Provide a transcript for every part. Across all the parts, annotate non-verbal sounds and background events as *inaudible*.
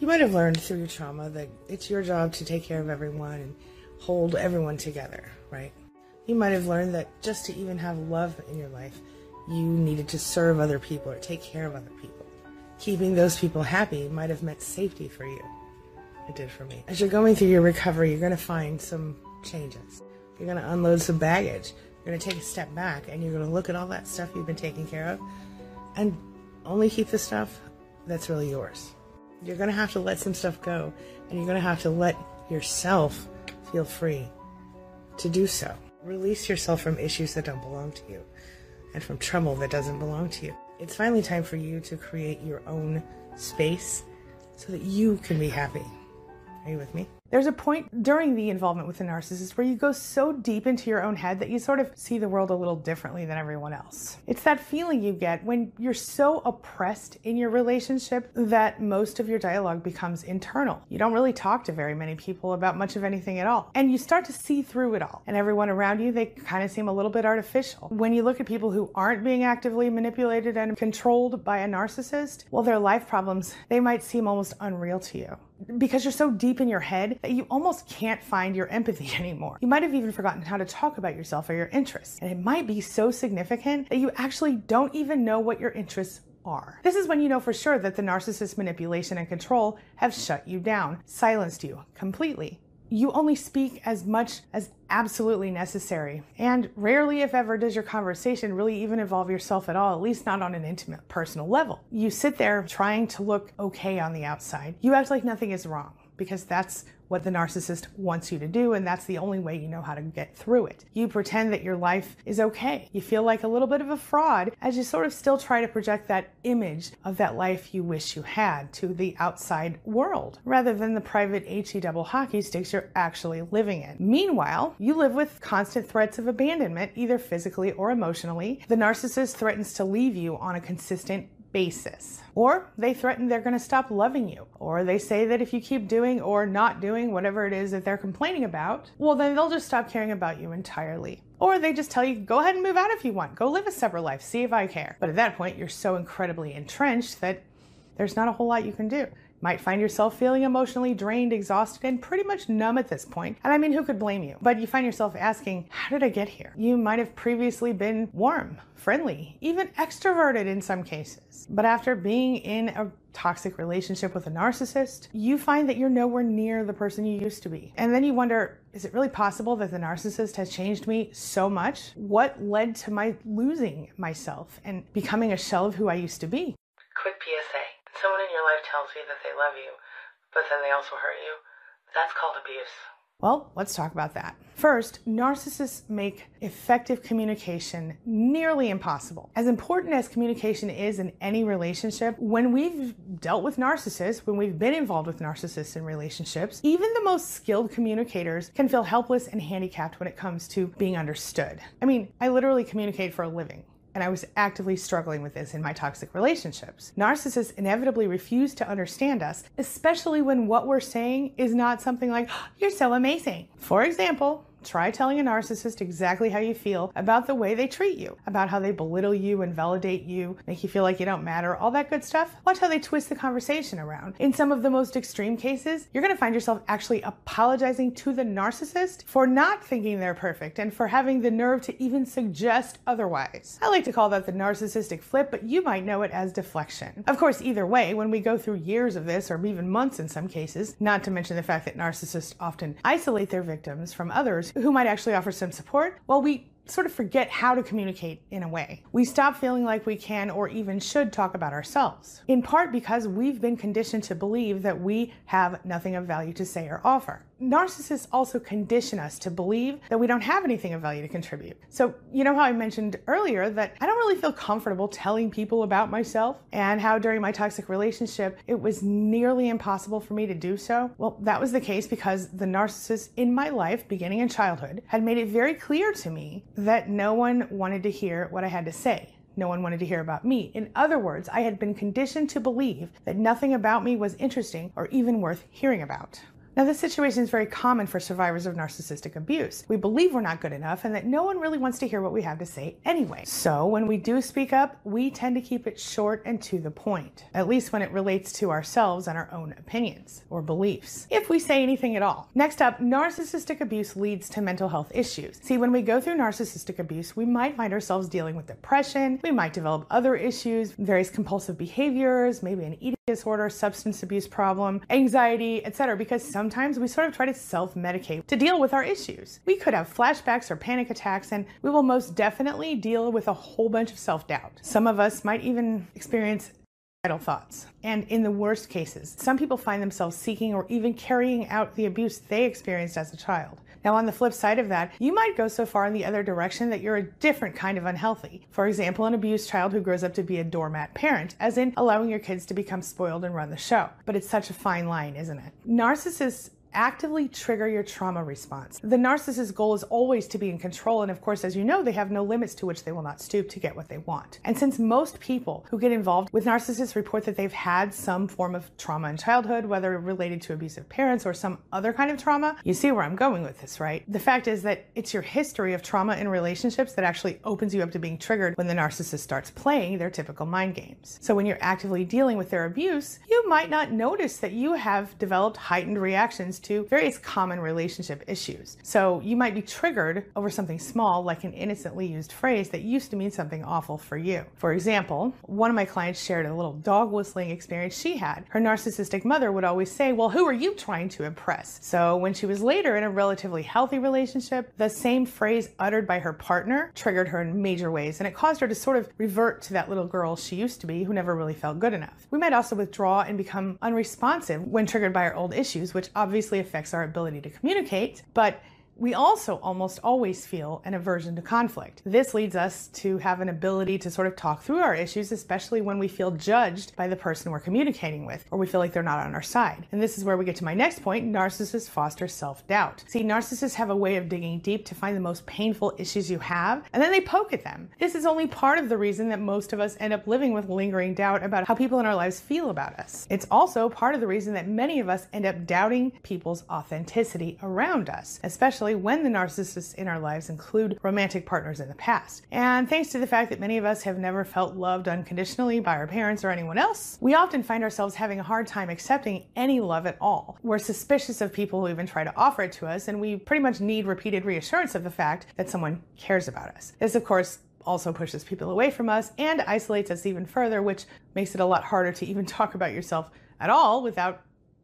You might have learned through your trauma that it's your job to take care of everyone and hold everyone together, right? You might have learned that just to even have love in your life, you needed to serve other people or take care of other people. Keeping those people happy might have meant safety for you. It did for me. As you're going through your recovery, you're going to find some changes. You're going to unload some baggage. You're going to take a step back and you're going to look at all that stuff you've been taking care of and only keep the stuff that's really yours. You're going to have to let some stuff go and you're going to have to let yourself feel free to do so. Release yourself from issues that don't belong to you and from trouble that doesn't belong to you. It's finally time for you to create your own space so that you can be happy. Are you with me? There's a point during the involvement with a narcissist where you go so deep into your own head that you sort of see the world a little differently than everyone else. It's that feeling you get when you're so oppressed in your relationship that most of your dialogue becomes internal. You don't really talk to very many people about much of anything at all. And you start to see through it all. And everyone around you, they kind of seem a little bit artificial. When you look at people who aren't being actively manipulated and controlled by a narcissist, well, their life problems, they might seem almost unreal to you because you're so deep in your head that you almost can't find your empathy *laughs* anymore. You might have even forgotten how to talk about yourself or your interests. And it might be so significant that you actually don't even know what your interests are. This is when you know for sure that the narcissist manipulation and control have shut you down, silenced you completely you only speak as much as absolutely necessary. And rarely, if ever, does your conversation really even involve yourself at all, at least not on an intimate, personal level. You sit there trying to look okay on the outside. You act like nothing is wrong because that's what the narcissist wants you to do, and that's the only way you know how to get through it. You pretend that your life is okay. You feel like a little bit of a fraud as you sort of still try to project that image of that life you wish you had to the outside world, rather than the private HE double hockey sticks you're actually living in. Meanwhile, you live with constant threats of abandonment, either physically or emotionally. The narcissist threatens to leave you on a consistent basis. Or they threaten they're going to stop loving you. Or they say that if you keep doing or not doing whatever it is that they're complaining about, well, then they'll just stop caring about you entirely. Or they just tell you, go ahead and move out if you want. Go live a separate life. See if I care. But at that point, you're so incredibly entrenched that there's not a whole lot you can do might find yourself feeling emotionally drained, exhausted, and pretty much numb at this point. And I mean, who could blame you? But you find yourself asking, how did I get here? You might have previously been warm, friendly, even extroverted in some cases. But after being in a toxic relationship with a narcissist, you find that you're nowhere near the person you used to be. And then you wonder, is it really possible that the narcissist has changed me so much? What led to my losing myself and becoming a shell of who I used to be? Quick PSA someone in your life tells you that they love you, but then they also hurt you, that's called abuse. Well, let's talk about that. First, narcissists make effective communication nearly impossible. As important as communication is in any relationship, when we've dealt with narcissists, when we've been involved with narcissists in relationships, even the most skilled communicators can feel helpless and handicapped when it comes to being understood. I mean, I literally communicate for a living and I was actively struggling with this in my toxic relationships. Narcissists inevitably refuse to understand us, especially when what we're saying is not something like, You're so amazing. For example, Try telling a narcissist exactly how you feel about the way they treat you, about how they belittle you, invalidate you, make you feel like you don't matter, all that good stuff. Watch how they twist the conversation around. In some of the most extreme cases, you're going to find yourself actually apologizing to the narcissist for not thinking they're perfect and for having the nerve to even suggest otherwise. I like to call that the narcissistic flip, but you might know it as deflection. Of course, either way, when we go through years of this, or even months in some cases, not to mention the fact that narcissists often isolate their victims from others, who might actually offer some support, well, we sort of forget how to communicate in a way. We stop feeling like we can or even should talk about ourselves, in part because we've been conditioned to believe that we have nothing of value to say or offer narcissists also condition us to believe that we don't have anything of value to contribute. So, you know how I mentioned earlier that I don't really feel comfortable telling people about myself and how during my toxic relationship it was nearly impossible for me to do so? Well, that was the case because the narcissist in my life, beginning in childhood, had made it very clear to me that no one wanted to hear what I had to say. No one wanted to hear about me. In other words, I had been conditioned to believe that nothing about me was interesting or even worth hearing about. Now, this situation is very common for survivors of narcissistic abuse. We believe we're not good enough and that no one really wants to hear what we have to say anyway. So, when we do speak up, we tend to keep it short and to the point, at least when it relates to ourselves and our own opinions or beliefs, if we say anything at all. Next up, narcissistic abuse leads to mental health issues. See, when we go through narcissistic abuse, we might find ourselves dealing with depression, we might develop other issues, various compulsive behaviors, maybe an eating disorder, substance abuse problem, anxiety, etc., because sometimes we sort of try to self medicate to deal with our issues. We could have flashbacks or panic attacks, and we will most definitely deal with a whole bunch of self doubt. Some of us might even experience idle thoughts. And in the worst cases, some people find themselves seeking or even carrying out the abuse they experienced as a child. Now, on the flip side of that, you might go so far in the other direction that you're a different kind of unhealthy. For example, an abused child who grows up to be a doormat parent, as in allowing your kids to become spoiled and run the show. But it's such a fine line, isn't it? Narcissists actively trigger your trauma response. The narcissist's goal is always to be in control, and of course, as you know, they have no limits to which they will not stoop to get what they want. And since most people who get involved with narcissists report that they've had some form of trauma in childhood, whether related to abusive parents or some other kind of trauma, you see where I'm going with this, right? The fact is that it's your history of trauma in relationships that actually opens you up to being triggered when the narcissist starts playing their typical mind games. So when you're actively dealing with their abuse, you might not notice that you have developed heightened reactions to various common relationship issues. So you might be triggered over something small, like an innocently used phrase that used to mean something awful for you. For example, one of my clients shared a little dog whistling experience she had. Her narcissistic mother would always say, Well, who are you trying to impress? So when she was later in a relatively healthy relationship, the same phrase uttered by her partner triggered her in major ways, and it caused her to sort of revert to that little girl she used to be who never really felt good enough. We might also withdraw and become unresponsive when triggered by our old issues, which obviously affects our ability to communicate, but we also almost always feel an aversion to conflict. This leads us to have an ability to sort of talk through our issues, especially when we feel judged by the person we're communicating with, or we feel like they're not on our side. And this is where we get to my next point narcissists foster self doubt. See, narcissists have a way of digging deep to find the most painful issues you have, and then they poke at them. This is only part of the reason that most of us end up living with lingering doubt about how people in our lives feel about us. It's also part of the reason that many of us end up doubting people's authenticity around us, especially when the narcissists in our lives include romantic partners in the past. And thanks to the fact that many of us have never felt loved unconditionally by our parents or anyone else, we often find ourselves having a hard time accepting any love at all. We're suspicious of people who even try to offer it to us, and we pretty much need repeated reassurance of the fact that someone cares about us. This, of course, also pushes people away from us and isolates us even further, which makes it a lot harder to even *laughs* talk about yourself at all without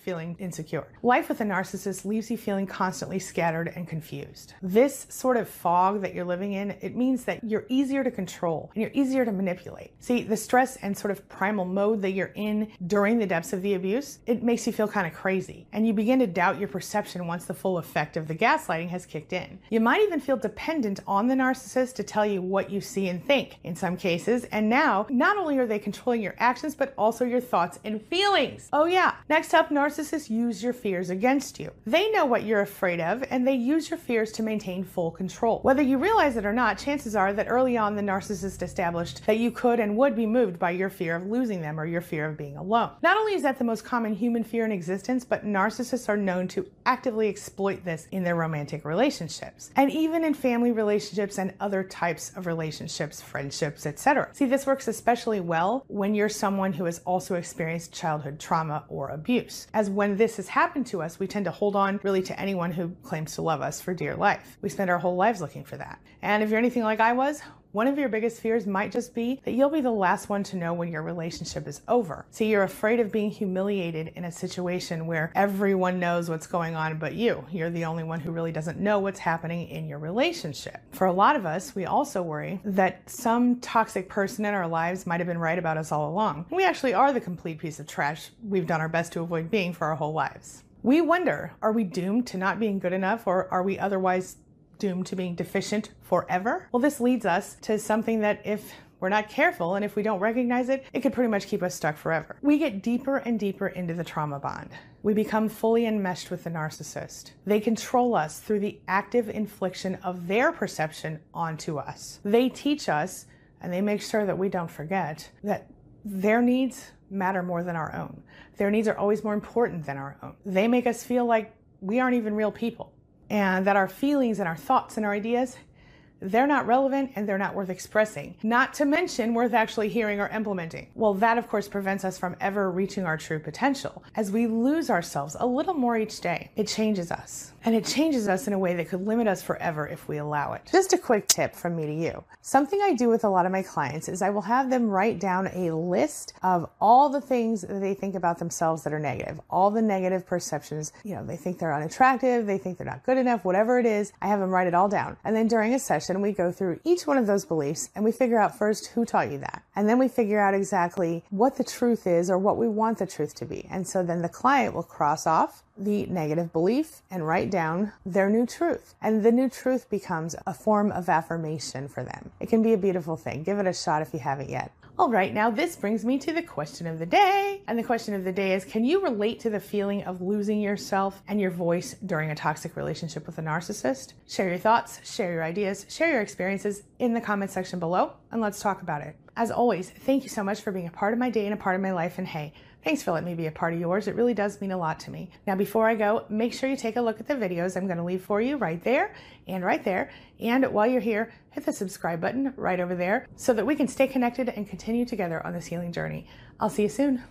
feeling insecure. Life with a narcissist leaves you feeling constantly scattered and confused. This sort of fog that you're living in, it means that you're easier to control and you're easier to manipulate. See, the stress and sort of primal mode that you're in during the depths of the abuse, it makes you feel kind of crazy. And you begin to doubt your perception once the full effect of the gaslighting has kicked in. You might even feel dependent on the narcissist to tell you what you see and think in some cases. And now, not only are they controlling your actions, but also your thoughts and feelings. Oh, yeah. Next up, narcissists narcissists use your fears against you. They know what you're afraid of, and they use your fears to maintain full control. Whether you realize it or not, chances are that early on the narcissist established that you could and would be moved by your fear of losing them or your fear of being alone. Not only is that the most common human fear in existence, but narcissists are known to actively exploit this in their romantic relationships and even in family relationships and other types of relationships, friendships, etc. See, this works especially well when you're someone who has also experienced childhood trauma or abuse. As when this has happened to us, we tend to hold on really to anyone who claims to love us for dear life. We spend our whole lives looking for that. And if you're anything like I was, one of your biggest fears might just be that you'll be the last one to know when your relationship is over. See, you're afraid of being humiliated in a situation where everyone knows what's going on but you. You're the only one who really doesn't know what's happening in your relationship. For a lot of us, we also worry that some toxic person in our lives might have been right about us all along. We actually are the complete piece of trash we've done our best to avoid being for our whole lives. We wonder are we doomed to not being good enough or are we otherwise doomed to being deficient forever? Well, this leads us to something that if we're not careful and if we don't recognize it, it could pretty much keep us stuck forever. We get deeper and deeper into the trauma bond. We become fully enmeshed with the narcissist. They control us through the active infliction of their perception onto us. They teach us and they make sure that we don't forget that their needs matter more than our own. Their needs are always more important than our own. They make us feel like we aren't even real people and that our feelings and our thoughts and our ideas they're not relevant and they're not worth expressing, not to mention worth actually hearing or implementing. Well, that of course prevents us from ever reaching our true potential. As we lose ourselves a little more each day, it changes us. And it changes us in a way that could limit us forever if we allow it. Just a quick tip from me to you. Something I do with a lot of my clients is I will have them write down a list of all the things that they think about themselves that are negative, all the negative perceptions. You know, they think they're unattractive, they think they're not good enough, whatever it is. I have them write it all down. And then during a session, we go through each one of those beliefs and we figure out first who taught you that. And then we figure out exactly what the truth is or what we want the truth to be. And so then the client will cross off the negative belief and write down their new truth. And the new truth becomes a form of affirmation for them. It can be a beautiful thing. Give it a shot if you haven't yet. All right, now this brings me to the question of the day. And the question of the day is Can you relate to the feeling of losing yourself and your voice during a toxic relationship with a narcissist? Share your thoughts, share your ideas, share your experiences in the comment section below, and let's talk about it. As always, thank you so much for being a part of my day and a part of my life. And hey, Thanks for letting me be a part of yours. It really does mean a lot to me. Now, before I go, make sure you take a look at the videos I'm going to leave for you right there and right there. And while you're here, hit the subscribe button right over there so that we can stay connected and continue together on this healing journey. I'll see you soon.